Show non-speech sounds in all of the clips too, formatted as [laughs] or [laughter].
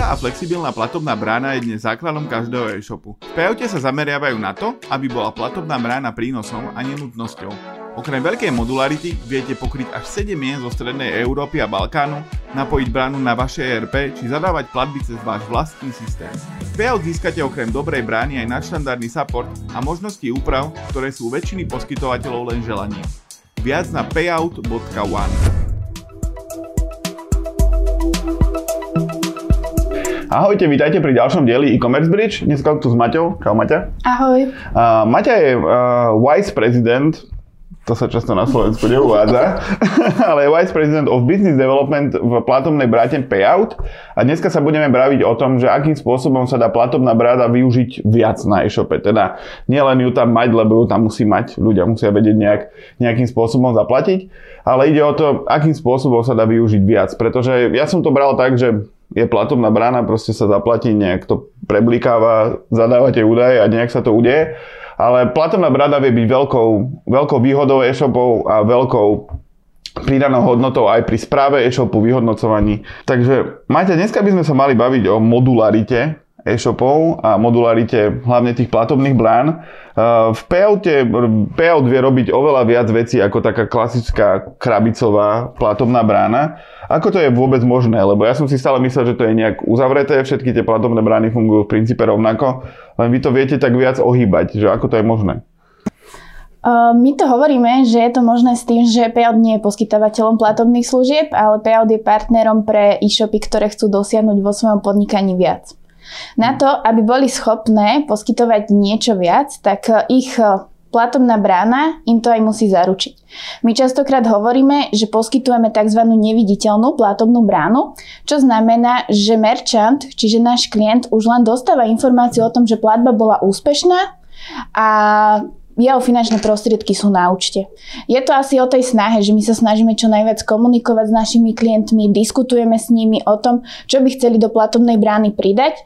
Rýchla a flexibilná platobná brána je dnes základom každého e-shopu. V Payoute sa zameriavajú na to, aby bola platobná brána prínosom a nenutnosťou. Okrem veľkej modularity viete pokryť až 7 mien zo strednej Európy a Balkánu, napojiť bránu na vaše ERP či zadávať platby cez váš vlastný systém. V Payout získate okrem dobrej brány aj nadštandardný support a možnosti úprav, ktoré sú väčšiny poskytovateľov len želaním. Viac na payout.one. Ahojte, vítajte pri ďalšom dieli e-commerce bridge. Dneska tu s Maťou. Čau Maťa. Ahoj. Uh, Maťa je uh, vice president to sa často na Slovensku neuvádza, [laughs] ale je Vice President of Business Development v platobnej bráte Payout a dneska sa budeme braviť o tom, že akým spôsobom sa dá platobná bráda využiť viac na e-shope. Teda nielen ju tam mať, lebo ju tam musí mať, ľudia musia vedieť nejak, nejakým spôsobom zaplatiť, ale ide o to, akým spôsobom sa dá využiť viac. Pretože ja som to bral tak, že je platobná brána, proste sa zaplatí, nejak to preblikáva, zadávate údaje a nejak sa to udeje. Ale platobná brána vie byť veľkou, veľkou výhodou e-shopov a veľkou pridanou hodnotou aj pri správe e-shopu, vyhodnocovaní. Takže Majte, dneska by sme sa mali baviť o modularite e-shopov a modularite hlavne tých platobných brán. V payoute, payout vie robiť oveľa viac vecí ako taká klasická krabicová platobná brána. Ako to je vôbec možné? Lebo ja som si stále myslel, že to je nejak uzavreté, všetky tie platobné brány fungujú v princípe rovnako, len vy to viete tak viac ohýbať, že ako to je možné? My to hovoríme, že je to možné s tým, že Payout nie je poskytovateľom platobných služieb, ale Payout je partnerom pre e-shopy, ktoré chcú dosiahnuť vo svojom podnikaní viac. Na to, aby boli schopné poskytovať niečo viac, tak ich platobná brána im to aj musí zaručiť. My častokrát hovoríme, že poskytujeme tzv. neviditeľnú platobnú bránu, čo znamená, že merchant, čiže náš klient už len dostáva informáciu o tom, že platba bola úspešná a jeho finančné prostriedky sú na účte. Je to asi o tej snahe, že my sa snažíme čo najviac komunikovať s našimi klientmi, diskutujeme s nimi o tom, čo by chceli do platobnej brány pridať, e,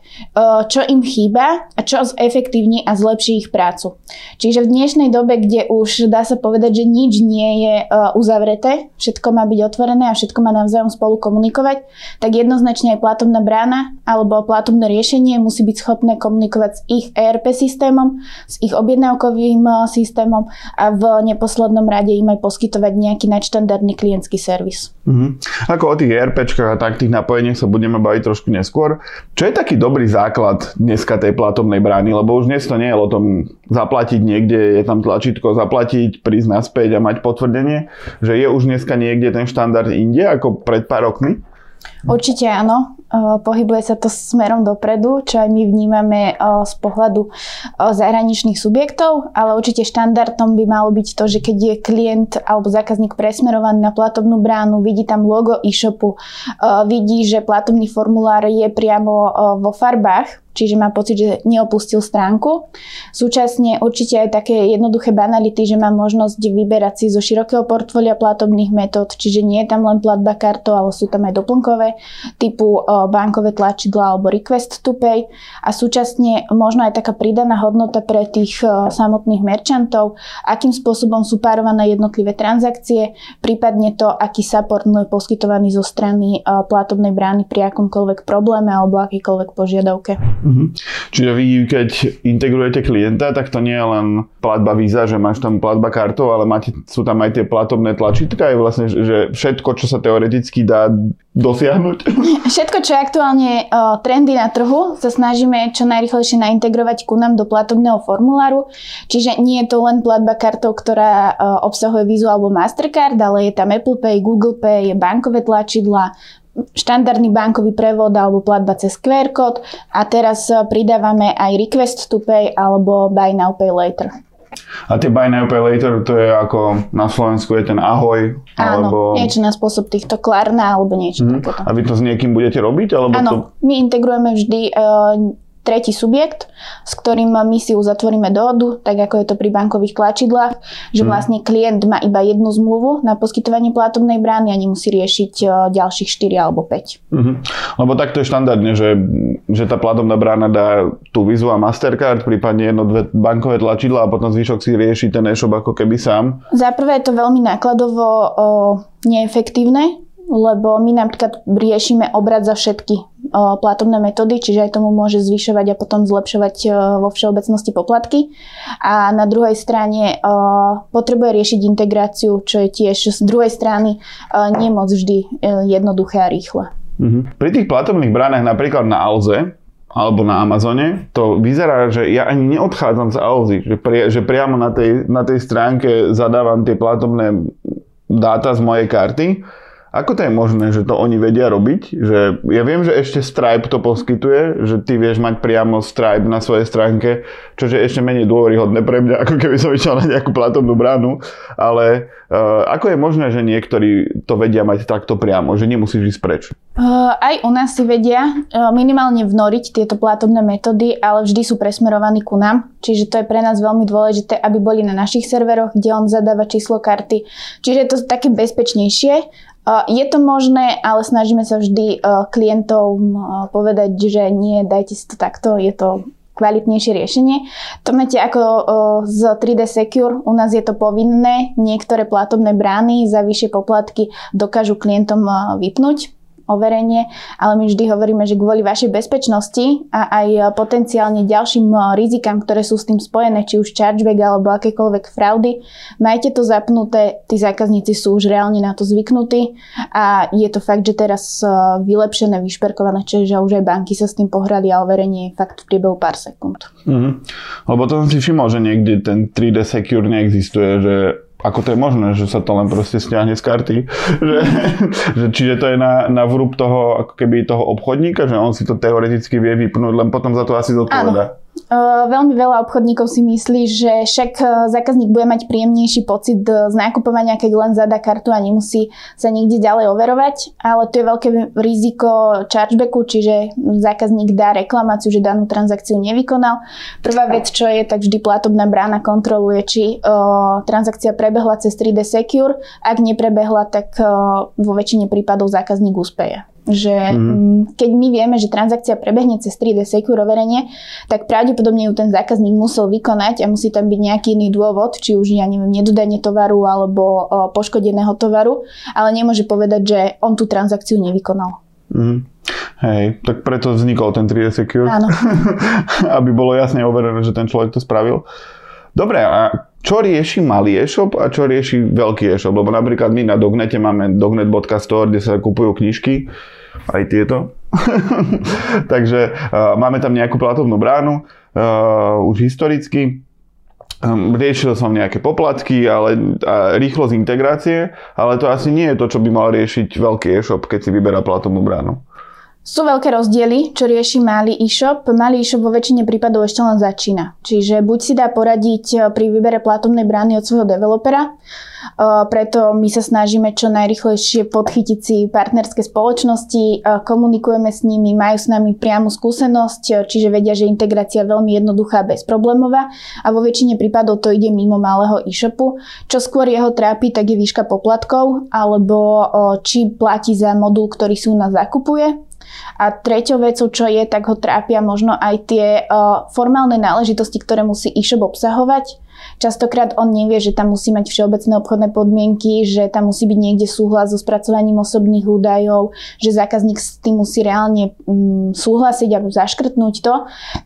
čo im chýba a čo zefektívni a zlepší ich prácu. Čiže v dnešnej dobe, kde už dá sa povedať, že nič nie je e, uzavreté, všetko má byť otvorené a všetko má navzájom spolu komunikovať, tak jednoznačne aj platobná brána alebo platobné riešenie musí byť schopné komunikovať s ich ERP systémom, s ich objednávkovým e, systémom a v neposlednom rade im aj poskytovať nejaký nadštandardný klientský servis. Mm-hmm. Ako o tých ERPčkách a tak tých napojeniach sa budeme baviť trošku neskôr. Čo je taký dobrý základ dneska tej platobnej brány? Lebo už dnes to nie je o tom zaplatiť niekde, je tam tlačítko zaplatiť, prísť naspäť a mať potvrdenie, že je už dneska niekde ten štandard inde ako pred pár rokmi? Určite áno. Pohybuje sa to smerom dopredu, čo aj my vnímame z pohľadu zahraničných subjektov, ale určite štandardom by malo byť to, že keď je klient alebo zákazník presmerovaný na platobnú bránu, vidí tam logo e-shopu, vidí, že platobný formulár je priamo vo farbách, čiže má pocit, že neopustil stránku. Súčasne určite aj také jednoduché banality, že má možnosť vyberať si zo širokého portfólia platobných metód, čiže nie je tam len platba kartou, ale sú tam aj doplnkové typu bankové tlačidla alebo request to pay a súčasne možno aj taká pridaná hodnota pre tých samotných merchantov, akým spôsobom sú párované jednotlivé transakcie, prípadne to, aký support je poskytovaný zo strany platobnej brány pri akomkoľvek probléme alebo akýkoľvek požiadavke. Mm-hmm. Čiže vy, keď integrujete klienta, tak to nie je len platba víza, že máš tam platba kartou, ale máte, sú tam aj tie platobné tlačítka, je vlastne, že všetko, čo sa teoreticky dá dosiahnuť? Všetko, čo je aktuálne uh, trendy na trhu, sa snažíme čo najrychlejšie naintegrovať ku nám do platobného formuláru. Čiže nie je to len platba kartou, ktorá uh, obsahuje Visa alebo Mastercard, ale je tam Apple Pay, Google Pay, bankové tlačidla, štandardný bankový prevod alebo platba cez QR kód a teraz eh, pridávame aj request to pay alebo buy now pay later. A tie buy now pay later, to je ako na Slovensku je ten ahoj? Áno, alebo... niečo na spôsob týchto Klarna alebo niečo mm. takéto. A vy to s niekým budete robiť? Alebo Áno, to... my integrujeme vždy uh, tretí subjekt, s ktorým my si uzatvoríme dohodu, tak ako je to pri bankových tlačidlách, že hmm. vlastne klient má iba jednu zmluvu na poskytovanie platobnej brány a nemusí riešiť e, ďalších 4 alebo 5. Hmm. Lebo takto je štandardne, že, že tá platobná brána dá tú Vizu a Mastercard, prípadne jedno, dve bankové tlačidla a potom zvyšok si rieši ten e-shop ako keby sám. Za prvé je to veľmi nákladovo o, neefektívne, lebo my napríklad riešime obrad za všetky platobné metódy, čiže aj tomu môže zvyšovať a potom zlepšovať vo všeobecnosti poplatky. A na druhej strane potrebuje riešiť integráciu, čo je tiež z druhej strany nie vždy jednoduché a rýchle. Mhm. Pri tých platobných bránach napríklad na Alze alebo na Amazone, to vyzerá, že ja ani neodchádzam z Alzy, že, pri, že priamo na tej, na tej stránke zadávam tie platobné dáta z mojej karty ako to je možné, že to oni vedia robiť? Že ja viem, že ešte Stripe to poskytuje, že ty vieš mať priamo Stripe na svojej stránke, čo je ešte menej dôveryhodné pre mňa, ako keby som išiel na nejakú platobnú bránu. Ale uh, ako je možné, že niektorí to vedia mať takto priamo, že nemusíš ísť preč? Uh, aj u nás si vedia uh, minimálne vnoriť tieto platobné metódy, ale vždy sú presmerovaní ku nám. Čiže to je pre nás veľmi dôležité, aby boli na našich serveroch, kde on zadáva číslo karty. Čiže je to také bezpečnejšie je to možné, ale snažíme sa vždy klientom povedať, že nie, dajte si to takto, je to kvalitnejšie riešenie. To máte ako z 3D Secure, u nás je to povinné, niektoré platobné brány za vyššie poplatky dokážu klientom vypnúť overenie, ale my vždy hovoríme, že kvôli vašej bezpečnosti a aj potenciálne ďalším eh, rizikám, ktoré sú s tým spojené, či už chargeback alebo akékoľvek fraudy, majte to zapnuté, tí zákazníci sú už reálne na to zvyknutí a je to fakt, že teraz eh, vylepšené, vyšperkované, čiže už aj banky sa s tým pohrali a overenie je fakt v priebehu pár sekúnd. Mm-hmm. Lebo to som si všimol, že niekde ten 3D Secure neexistuje, že ako to je možné, že sa to len proste stiahne z karty. [laughs] Že, že, čiže to je na, na vrúb toho, ako keby toho obchodníka, že on si to teoreticky vie vypnúť, len potom za to asi zodpoveda. Veľmi veľa obchodníkov si myslí, že však e, zákazník bude mať príjemnejší pocit e, z nákupovania, keď len zadá kartu a nemusí sa nikde ďalej overovať, ale to je veľké riziko chargebacku, čiže zákazník dá reklamáciu, že danú transakciu nevykonal. Prvá vec, čo je, tak vždy platobná brána kontroluje, či o, transakcia prebehla cez 3D Secure. Ak neprebehla, tak vo väčšine prípadov zákazník úspeje že mm. keď my vieme, že transakcia prebehne cez 3D Secure overenie, tak pravdepodobne ju ten zákazník musel vykonať a musí tam byť nejaký iný dôvod, či už, ja neviem, nedodanie tovaru alebo o, poškodeného tovaru, ale nemôže povedať, že on tú transakciu nevykonal. Mm. Hej, tak preto vznikol ten 3D Secure. Áno. [laughs] Aby bolo jasne overené, že ten človek to spravil. Dobre, a čo rieši malý e-shop a čo rieši veľký e-shop? Lebo napríklad my na Dognete máme dognet.store, kde sa kupujú knižky, aj tieto. [laughs] Takže uh, máme tam nejakú platovnú bránu, uh, už historicky. Um, riešil som nejaké poplatky ale, a rýchlosť integrácie, ale to asi nie je to, čo by mal riešiť veľký e-shop, keď si vyberá platovnú bránu. Sú veľké rozdiely, čo rieši malý e-shop. Malý e-shop vo väčšine prípadov ešte len začína. Čiže buď si dá poradiť eh, pri výbere platobnej brány od svojho developera, eh, preto my sa snažíme čo najrychlejšie podchytiť si partnerské spoločnosti, eh, komunikujeme s nimi, majú s nami priamu skúsenosť, čiže vedia, že integrácia je veľmi jednoduchá bezproblémová a vo väčšine prípadov to ide mimo malého e-shopu. Čo skôr jeho trápi, tak je výška poplatkov alebo či platí za modul, ktorý si u nás zakupuje a treťou vecou, čo je, tak ho trápia možno aj tie uh, formálne náležitosti, ktoré musí e-shop obsahovať. Častokrát on nevie, že tam musí mať všeobecné obchodné podmienky, že tam musí byť niekde súhlas so spracovaním osobných údajov, že zákazník s tým musí reálne mm, súhlasiť alebo zaškrtnúť to.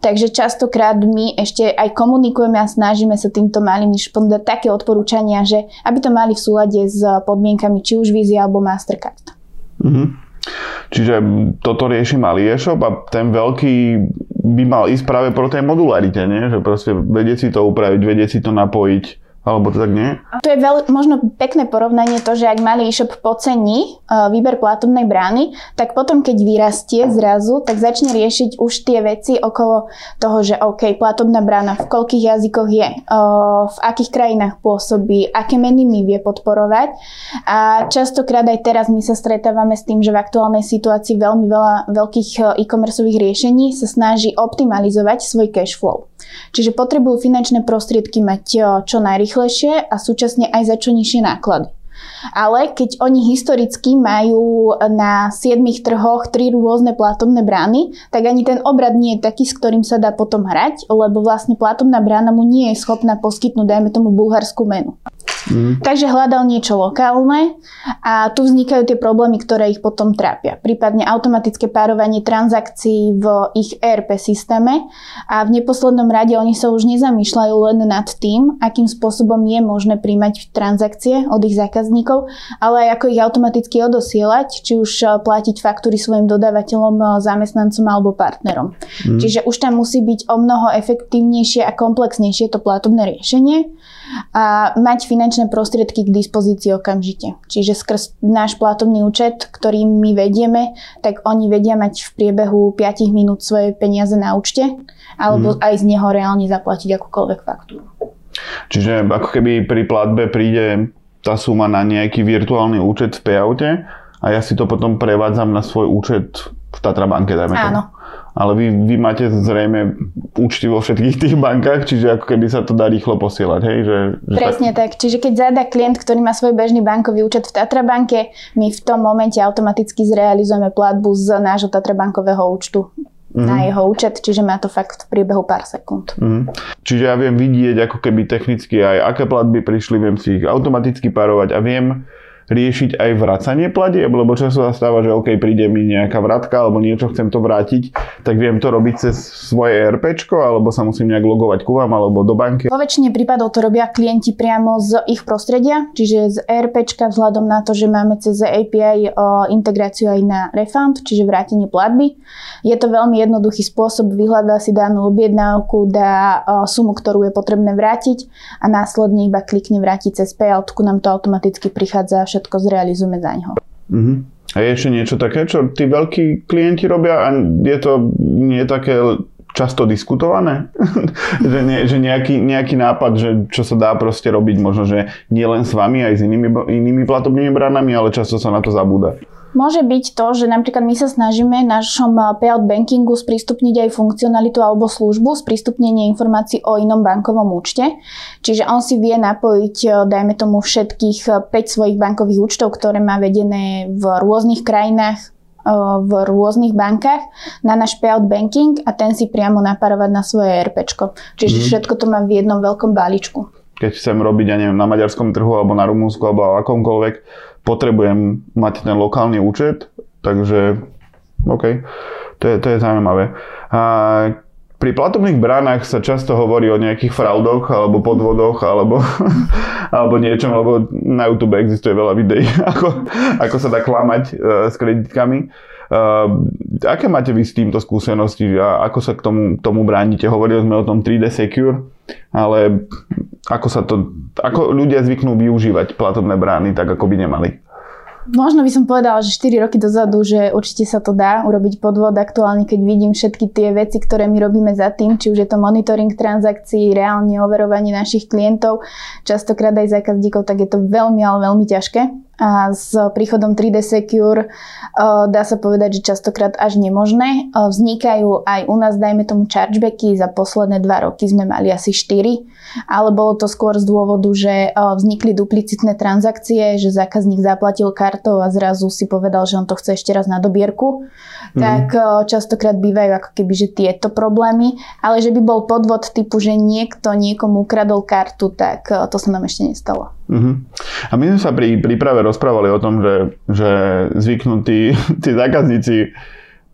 Takže častokrát my ešte aj komunikujeme a snažíme sa týmto malým e-shopom dať také odporúčania, že aby to mali v súlade s podmienkami či už Visa alebo Mastercard. Mm-hmm. Čiže toto rieši malý e-shop a ten veľký by mal ísť práve pro tej modularite, nie? že proste vedieť si to upraviť, vedieť si to napojiť alebo to tak nie? To je veľ, možno pekné porovnanie to, že ak malý e-shop podcení uh, výber platobnej brány, tak potom keď vyrastie zrazu, tak začne riešiť už tie veci okolo toho, že OK, platobná brána v koľkých jazykoch je, uh, v akých krajinách pôsobí, aké meniny vie podporovať. A častokrát aj teraz my sa stretávame s tým, že v aktuálnej situácii veľmi veľa veľkých e-commerceových riešení sa snaží optimalizovať svoj cash flow. Čiže potrebujú finančné prostriedky mať čo najrychlejšie a súčasne aj za čo nižšie náklady. Ale keď oni historicky majú na 7 trhoch tri rôzne platobné brány, tak ani ten obrad nie je taký, s ktorým sa dá potom hrať, lebo vlastne platobná brána mu nie je schopná poskytnúť, dajme tomu, bulharskú menu. Mm. Takže hľadal niečo lokálne a tu vznikajú tie problémy, ktoré ich potom trápia. Prípadne automatické párovanie transakcií v ich ERP systéme a v neposlednom rade oni sa už nezamýšľajú len nad tým, akým spôsobom je možné príjmať transakcie od ich zákazníkov, ale aj ako ich automaticky odosielať, či už e, platiť faktúry svojim dodávateľom, e, zamestnancom alebo partnerom. Mm. Čiže už tam musí byť o mnoho efektívnejšie a komplexnejšie to platobné riešenie a mať finančné prostriedky k dispozícii okamžite. Čiže skrz náš platobný účet, ktorý my vedieme, tak oni vedia mať v priebehu 5 minút svoje peniaze na účte alebo mm. aj z neho reálne zaplatiť akúkoľvek faktúru. Čiže ako keby pri platbe príde tá suma na nejaký virtuálny účet v payoute a ja si to potom prevádzam na svoj účet v Tatra banke, dajme Áno. To ale vy, vy máte zrejme účty vo všetkých tých bankách, čiže ako keby sa to dá rýchlo posielať, hej? Že, že Presne tak. tak. Čiže keď zadá klient, ktorý má svoj bežný bankový účet v Tatra banke, my v tom momente automaticky zrealizujeme platbu z nášho Tatra bankového účtu mm-hmm. na jeho účet, čiže má to fakt v priebehu pár sekúnd. Mm-hmm. Čiže ja viem vidieť ako keby technicky aj aké platby prišli, viem si ich automaticky párovať a viem riešiť aj vracanie platieb, lebo často sa stáva, že OK, príde mi nejaká vratka alebo niečo, chcem to vrátiť, tak viem to robiť cez svoje ERP, alebo sa musím nejak logovať ku vám alebo do banky. Vo väčšine prípadov to robia klienti priamo z ich prostredia, čiže z ERP vzhľadom na to, že máme cez API integráciu aj na refund, čiže vrátenie platby. Je to veľmi jednoduchý spôsob, vyhľadá si danú objednávku, dá sumu, ktorú je potrebné vrátiť a následne iba klikne vrátiť cez payoutku, nám to automaticky prichádza všetko zrealizujeme za ňo. Uh-huh. A je ešte niečo také, čo tí veľkí klienti robia a je to nie také často diskutované? [laughs] že, nie, že nejaký, nejaký nápad, že čo sa dá proste robiť možno, že nie len s vami, aj s inými, inými platobnými branami, ale často sa na to zabúda. Môže byť to, že napríklad my sa snažíme našom eh, payout bankingu sprístupniť aj funkcionalitu alebo službu, sprístupnenie informácií o inom bankovom účte. Čiže on si vie napojiť, eh, dajme tomu, všetkých 5 eh, svojich bankových účtov, ktoré má vedené v rôznych krajinách v rôznych bankách na náš payout banking a ten si priamo naparovať na svoje RP. Čiže mm. všetko to má v jednom veľkom balíčku. Keď chcem robiť, ja neviem, na maďarskom trhu alebo na Rumúnsku alebo akomkoľvek, potrebujem mať ten lokálny účet, takže OK, to je, to je zaujímavé. A pri platobných bránach sa často hovorí o nejakých fraudoch alebo podvodoch alebo, [laughs] alebo niečom, lebo na YouTube existuje veľa videí, [laughs] ako, ako sa dá klamať uh, s kreditkami. Uh, aké máte vy s týmto skúsenosti a ako sa k tomu, tomu bránite? Hovorili sme o tom 3D Secure, ale ako sa to, ako ľudia zvyknú využívať platobné brány tak, ako by nemali? Možno by som povedala, že 4 roky dozadu, že určite sa to dá urobiť podvod aktuálne, keď vidím všetky tie veci, ktoré my robíme za tým, či už je to monitoring transakcií, reálne overovanie našich klientov, častokrát aj zákazníkov, tak je to veľmi, ale veľmi ťažké a s príchodom 3D Secure dá sa povedať, že častokrát až nemožné. Vznikajú aj u nás, dajme tomu, chargebacky. Za posledné dva roky sme mali asi 4, ale bolo to skôr z dôvodu, že vznikli duplicitné transakcie, že zákazník zaplatil kartou a zrazu si povedal, že on to chce ešte raz na dobierku. Mm. Tak častokrát bývajú ako keby, že tieto problémy, ale že by bol podvod typu, že niekto niekomu ukradol kartu, tak to sa nám ešte nestalo. Uh-huh. A my sme sa pri príprave rozprávali o tom, že, že zvyknú [laughs] tí, zákazníci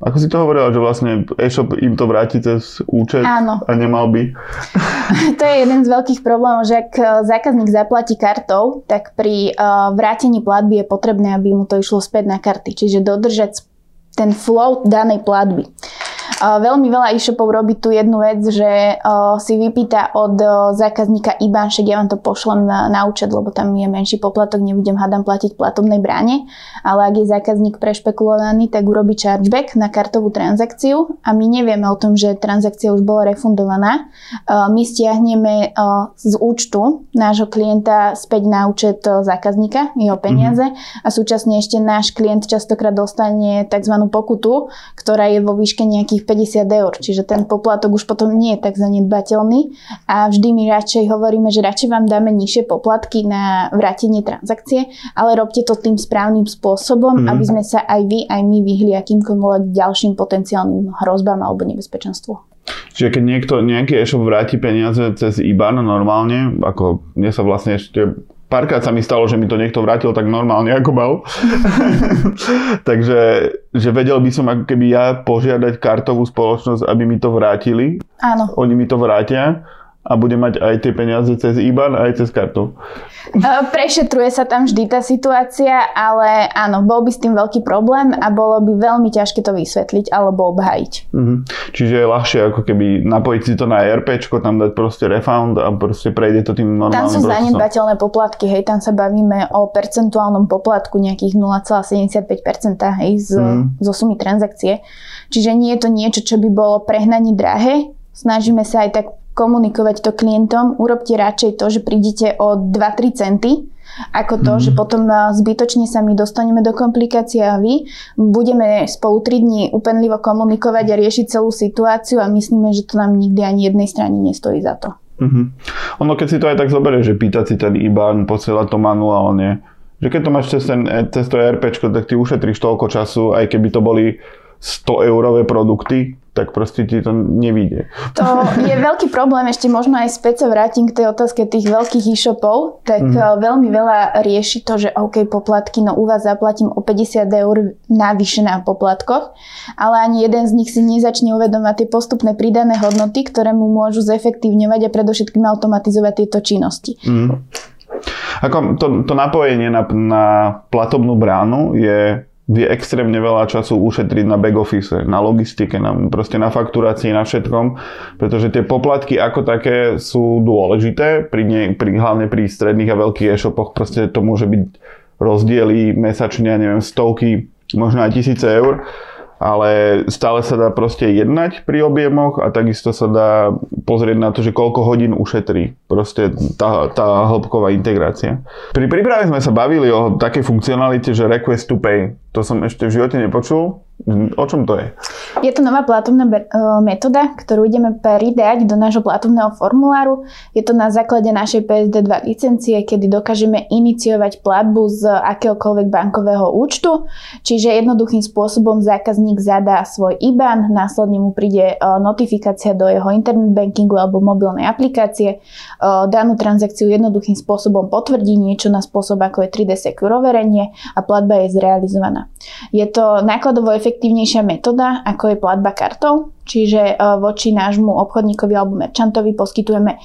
ako si to hovorila, že vlastne e-shop im to vráti cez účet Áno. a nemal by? [laughs] To je jeden z veľkých problémov, že ak e, zákazník zaplatí kartou, tak pri uh, vrátení platby je potrebné, aby mu to išlo späť na karty. Čiže dodržať ten flow danej platby. Veľmi veľa e-shopov robí tu jednu vec, že si vypýta od zákazníka IBAN, však ja vám to pošlem na, na účet, lebo tam je menší poplatok, nebudem hádam platiť platobnej bráne, ale ak je zákazník prešpekulovaný, tak urobí chargeback na kartovú transakciu a my nevieme o tom, že transakcia už bola refundovaná. My stiahneme z účtu nášho klienta späť na účet zákazníka, jeho peniaze mm-hmm. a súčasne ešte náš klient častokrát dostane tzv. pokutu, ktorá je vo výške nejakých 50 eur, čiže ten poplatok už potom nie je tak zanedbateľný a vždy my radšej hovoríme, že radšej vám dáme nižšie poplatky na vrátenie transakcie, ale robte to tým správnym spôsobom, mm. aby sme sa aj vy, aj my vyhli akýmkoľvek ďalším potenciálnym hrozbám alebo nebezpečenstvu. Čiže keď niekto, nejaký e-shop vráti peniaze cez IBAN normálne, ako mne sa vlastne ešte párkrát sa mi stalo, že mi to niekto vrátil tak normálne, ako mal. [laughs] Takže že vedel by som ako keby ja požiadať kartovú spoločnosť, aby mi to vrátili. Áno. Oni mi to vrátia a bude mať aj tie peniaze cez IBAN aj cez kartu. E, prešetruje sa tam vždy tá situácia, ale áno, bol by s tým veľký problém a bolo by veľmi ťažké to vysvetliť alebo obhajiť. Mhm. Čiže je ľahšie ako keby napojiť si to na ERP, tam dať proste refund a proste prejde to tým normálnym Tam sú zanedbateľné poplatky, hej, tam sa bavíme o percentuálnom poplatku nejakých 0,75% hej, z, mhm. zo sumy transakcie. Čiže nie je to niečo, čo by bolo prehnane drahé, snažíme sa aj tak komunikovať to klientom, urobte radšej to, že prídete o 2-3 centy, ako to, mm. že potom zbytočne sa my dostaneme do komplikácie a vy budeme spolu 3 dní upenlivo komunikovať a riešiť celú situáciu a myslíme, že to nám nikdy ani jednej strane nestojí za to. Mm-hmm. Ono keď si to aj tak zoberie, že pýtať si ten IBAN, posielať to manuálne, že keď to máš cez, ten, cez to ERP, tak ty ušetríš toľko času, aj keby to boli 100 eurové produkty, tak proste ti to nevíde. To je veľký problém, ešte možno aj späť sa vrátim k tej otázke tých veľkých e-shopov, tak mm. veľmi veľa rieši to, že OK, poplatky, no u vás zaplatím o 50 eur navyše na poplatkoch, ale ani jeden z nich si nezačne uvedomať tie postupné pridané hodnoty, ktoré mu môžu zefektívňovať a predovšetkým automatizovať tieto činnosti. Mm. Ako to, to napojenie na, na platobnú bránu je vie extrémne veľa času ušetriť na back office, na logistike, na, proste na fakturácii, na všetkom, pretože tie poplatky ako také sú dôležité, pri ne, pri, hlavne pri stredných a veľkých e-shopoch. Proste to môže byť rozdiely mesačne, neviem, stovky, možno aj tisíce eur ale stále sa dá proste jednať pri objemoch a takisto sa dá pozrieť na to, že koľko hodín ušetrí proste tá, tá hĺbková integrácia. Pri príprave sme sa bavili o takej funkcionalite, že request to pay. To som ešte v živote nepočul. O čom to je? Je to nová platobná e, metóda, ktorú ideme pridať do nášho platobného formuláru. Je to na základe našej PSD2 licencie, kedy dokážeme iniciovať platbu z akéhokoľvek bankového účtu. Čiže jednoduchým spôsobom zákazník zadá svoj IBAN, následne mu príde e, notifikácia do jeho internet bankingu alebo mobilnej aplikácie. E, danú transakciu jednoduchým spôsobom potvrdí niečo na spôsob ako je 3D Secure overenie a platba je zrealizovaná. Je to nákladovo efektívnejšia metóda, ako je platba kartou, čiže e, voči nášmu obchodníkovi alebo merčantovi poskytujeme e,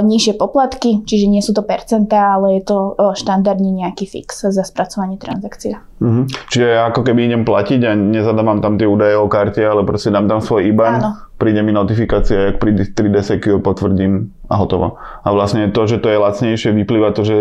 nižšie poplatky, čiže nie sú to percentá, ale je to e, štandardne nejaký fix za spracovanie transakcie. Mhm. Čiže ako keby idem platiť a nezadávam tam tie údaje o karte, ale proste dám tam svoj IBAN, Áno. príde mi notifikácia, ak pri 3D Secure potvrdím a hotovo. A vlastne to, že to je lacnejšie, vyplýva to, že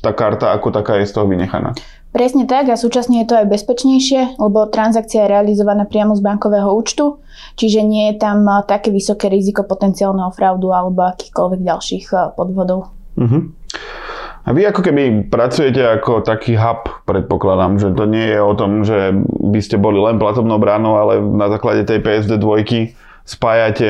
tá karta ako taká je z toho vynechaná. Presne tak a súčasne je to aj bezpečnejšie, lebo transakcia je realizovaná priamo z bankového účtu, čiže nie je tam také vysoké riziko potenciálneho fraudu alebo akýchkoľvek ďalších podvodov. Uh-huh. A vy ako keby pracujete ako taký hub, predpokladám, že to nie je o tom, že by ste boli len platobnou bránou, ale na základe tej PSD dvojky spájate,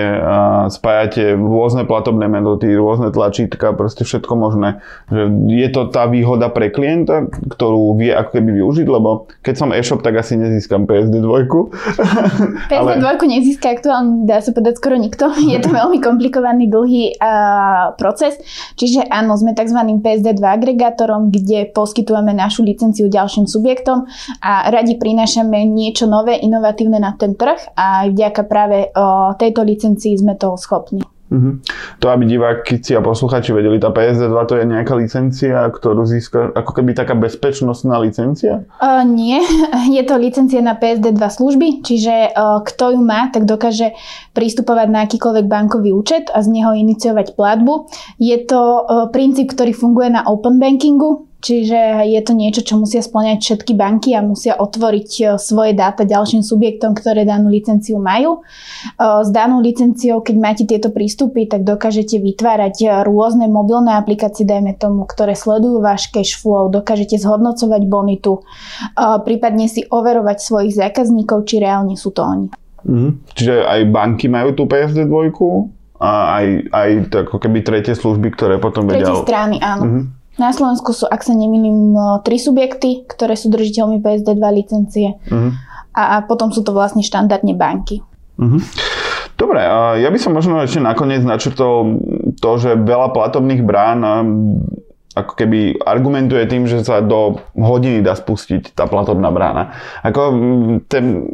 spájate rôzne platobné metódy, rôzne tlačítka, proste všetko možné. Že je to tá výhoda pre klienta, ktorú vie ako keby využiť, lebo keď som e-shop, tak asi nezískam PSD 2. PSD 2 ale... nezíska aktuálne, dá sa povedať skoro nikto. [laughs] Je to veľmi komplikovaný, dlhý uh, proces. Čiže áno, sme tzv. PSD 2 agregátorom, kde poskytujeme našu licenciu ďalším subjektom a radi prinášame niečo nové, inovatívne na ten trh a vďaka práve uh, tejto licencii sme toho schopní. Uh-huh. To, aby diváci a posluchači vedeli, tá PSD2 to je nejaká licencia, ktorú získa, ako keby taká bezpečnostná licencia? Uh, nie, [laughs] je to licencia na PSD2 služby, čiže uh, kto ju má, tak dokáže pristupovať na akýkoľvek bankový účet a z neho iniciovať platbu. Je to uh, princíp, ktorý funguje na open bankingu, Čiže je to niečo, čo musia splňať všetky banky a musia otvoriť e, svoje dáta ďalším subjektom, ktoré danú licenciu majú. E, s danou licenciou, keď máte tieto prístupy, tak dokážete vytvárať e, rôzne mobilné aplikácie, dajme tomu, ktoré sledujú váš cash flow, dokážete zhodnocovať bonitu, prípadne si overovať svojich zákazníkov, či reálne sú to oni. Mm-hmm. Čiže aj banky majú tú PSD2 a aj, aj ako keby tretie služby, ktoré potom vedia... Tretie strany, áno. Mm-hmm. Na Slovensku sú, ak sa nemýlim, tri subjekty, ktoré sú držiteľmi PSD2 licencie. Uh-huh. A, a potom sú to vlastne štandardne banky. Uh-huh. Dobre, ja by som možno ešte nakoniec načrtol to, že veľa platobných brán ako keby argumentuje tým, že sa do hodiny dá spustiť tá platobná brána. Ako ten,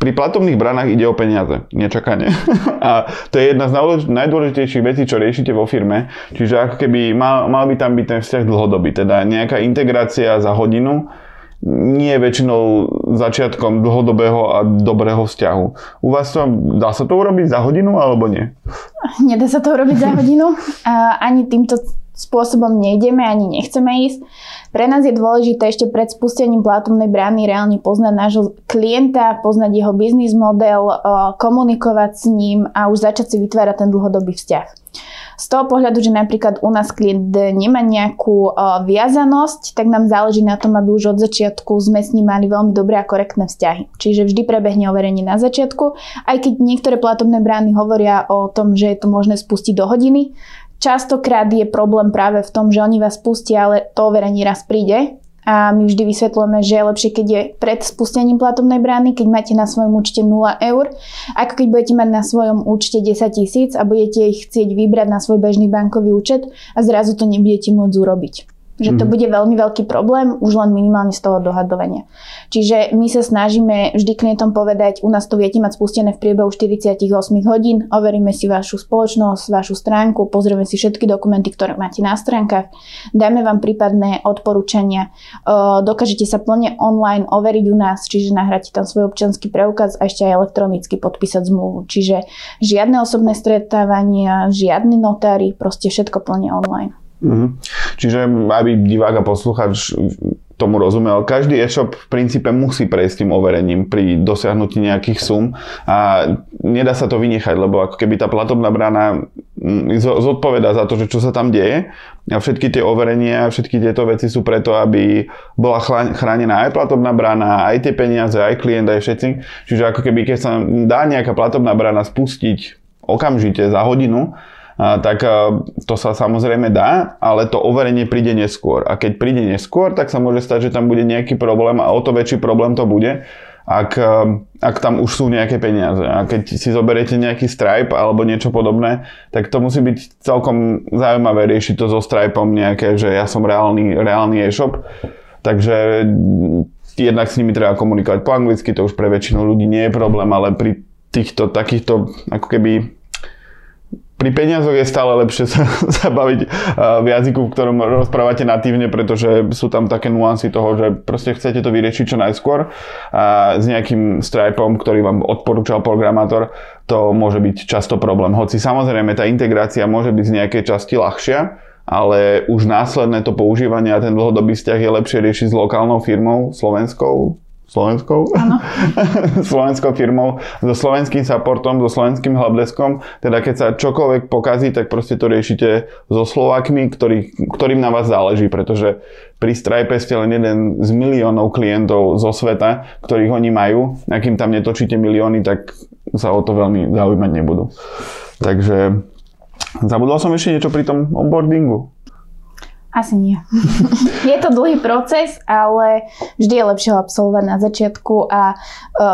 pri platobných branách ide o peniaze, nečakanie. [laughs] A to je jedna z najdôležitejších vecí, čo riešite vo firme. Čiže ako keby mal, mal by tam byť ten vzťah dlhodobý, teda nejaká integrácia za hodinu, nie je väčšinou začiatkom dlhodobého a dobrého vzťahu. U vás to, dá sa to urobiť za hodinu alebo nie? Nedá sa to urobiť za hodinu. Ani týmto spôsobom nejdeme, ani nechceme ísť. Pre nás je dôležité ešte pred spustením platobnej brány reálne poznať nášho klienta, poznať jeho biznis model, komunikovať s ním a už začať si vytvárať ten dlhodobý vzťah. Z toho pohľadu, že napríklad u nás klient nemá nejakú viazanosť, tak nám záleží na tom, aby už od začiatku sme s ním mali veľmi dobré a korektné vzťahy. Čiže vždy prebehne overenie na začiatku, aj keď niektoré platobné brány hovoria o tom, že je to možné spustiť do hodiny, Častokrát je problém práve v tom, že oni vás pustia, ale to overenie raz príde a my vždy vysvetľujeme, že je lepšie, keď je pred spustením platobnej brány, keď máte na svojom účte 0 eur, ako keď budete mať na svojom účte 10 tisíc a budete ich chcieť vybrať na svoj bežný bankový účet a zrazu to nebudete môcť urobiť. Že to mhm. bude veľmi veľký problém, už len minimálne z toho dohadovania. Čiže my sa snažíme vždy klientom povedať, u nás to viete mať spustené v priebehu 48 hodín, overíme si vašu spoločnosť, vašu stránku, pozrieme si všetky dokumenty, ktoré máte na stránkach, dáme vám prípadné odporúčania, dokážete sa plne online overiť u nás, čiže nahráte tam svoj občanský preukaz a ešte aj elektronicky podpísať zmluvu. Čiže žiadne osobné stretávania, žiadny notári, proste všetko plne online. Mm-hmm. Čiže aby divák a posluchač tomu rozumel, každý e-shop v princípe musí prejsť tým overením pri dosiahnutí nejakých sum a nedá sa to vynechať, lebo ako keby tá platobná brána mm, zodpoveda za to, že čo sa tam deje a všetky tie overenia, všetky tieto veci sú preto, aby bola chránená aj platobná brána, aj tie peniaze, aj klient, aj všetci. Čiže ako keby keď sa dá nejaká platobná brána spustiť okamžite za hodinu, tak to sa samozrejme dá, ale to overenie príde neskôr. A keď príde neskôr, tak sa môže stať, že tam bude nejaký problém a o to väčší problém to bude, ak, ak tam už sú nejaké peniaze. A keď si zoberiete nejaký Stripe alebo niečo podobné, tak to musí byť celkom zaujímavé riešiť to so Stripeom nejaké, že ja som reálny, reálny e-shop. Takže jednak s nimi treba komunikovať po anglicky, to už pre väčšinu ľudí nie je problém, ale pri týchto takýchto ako keby pri peniazoch je stále lepšie [laughs] sa, sa baviť v jazyku, v ktorom rozprávate natívne, pretože sú tam také nuancy toho, že proste chcete to vyriešiť čo najskôr a s nejakým stripom, ktorý vám odporúčal programátor, to môže byť často problém. Hoci samozrejme tá integrácia môže byť z nejakej časti ľahšia, ale už následné to používanie a ten dlhodobý vzťah je lepšie riešiť s lokálnou firmou, slovenskou, slovenskou, [laughs] slovenskou firmou, so slovenským supportom, so slovenským helpdeskom. Teda keď sa čokoľvek pokazí, tak proste to riešite so Slovákmi, ktorý, ktorým na vás záleží, pretože pri Stripe ste len jeden z miliónov klientov zo sveta, ktorých oni majú. Akým tam netočíte milióny, tak sa o to veľmi zaujímať nebudú. Takže zabudol som ešte niečo pri tom onboardingu. Asi nie. [laughs] je to dlhý proces, ale vždy je lepšie ho absolvovať na začiatku a e,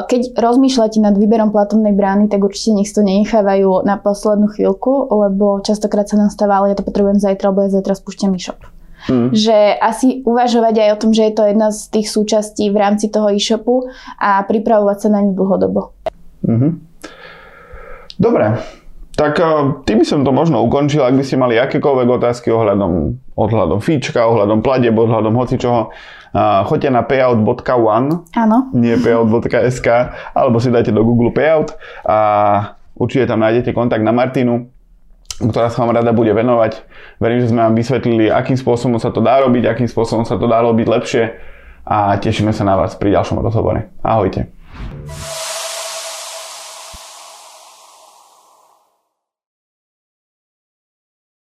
keď rozmýšľate nad výberom platobnej brány, tak určite nech to nenechávajú na poslednú chvíľku, lebo častokrát sa nám stáva, ale ja to potrebujem zajtra, lebo ja zajtra spúšťam e-shop. Mm. Že asi uvažovať aj o tom, že je to jedna z tých súčastí v rámci toho e-shopu a pripravovať sa na ňu dlhodobo. Mm-hmm. Dobre, tak uh, tým by som to možno ukončil, ak by ste mali akékoľvek otázky ohľadom, ohľadom fíčka, ohľadom pladeb, ohľadom hocičoho. Uh, choďte na payout.one, Áno. nie payout.sk, alebo si dajte do Google Payout a určite tam nájdete kontakt na Martinu, ktorá sa vám rada bude venovať. Verím, že sme vám vysvetlili, akým spôsobom sa to dá robiť, akým spôsobom sa to dá robiť lepšie a tešíme sa na vás pri ďalšom rozhovore. Ahojte.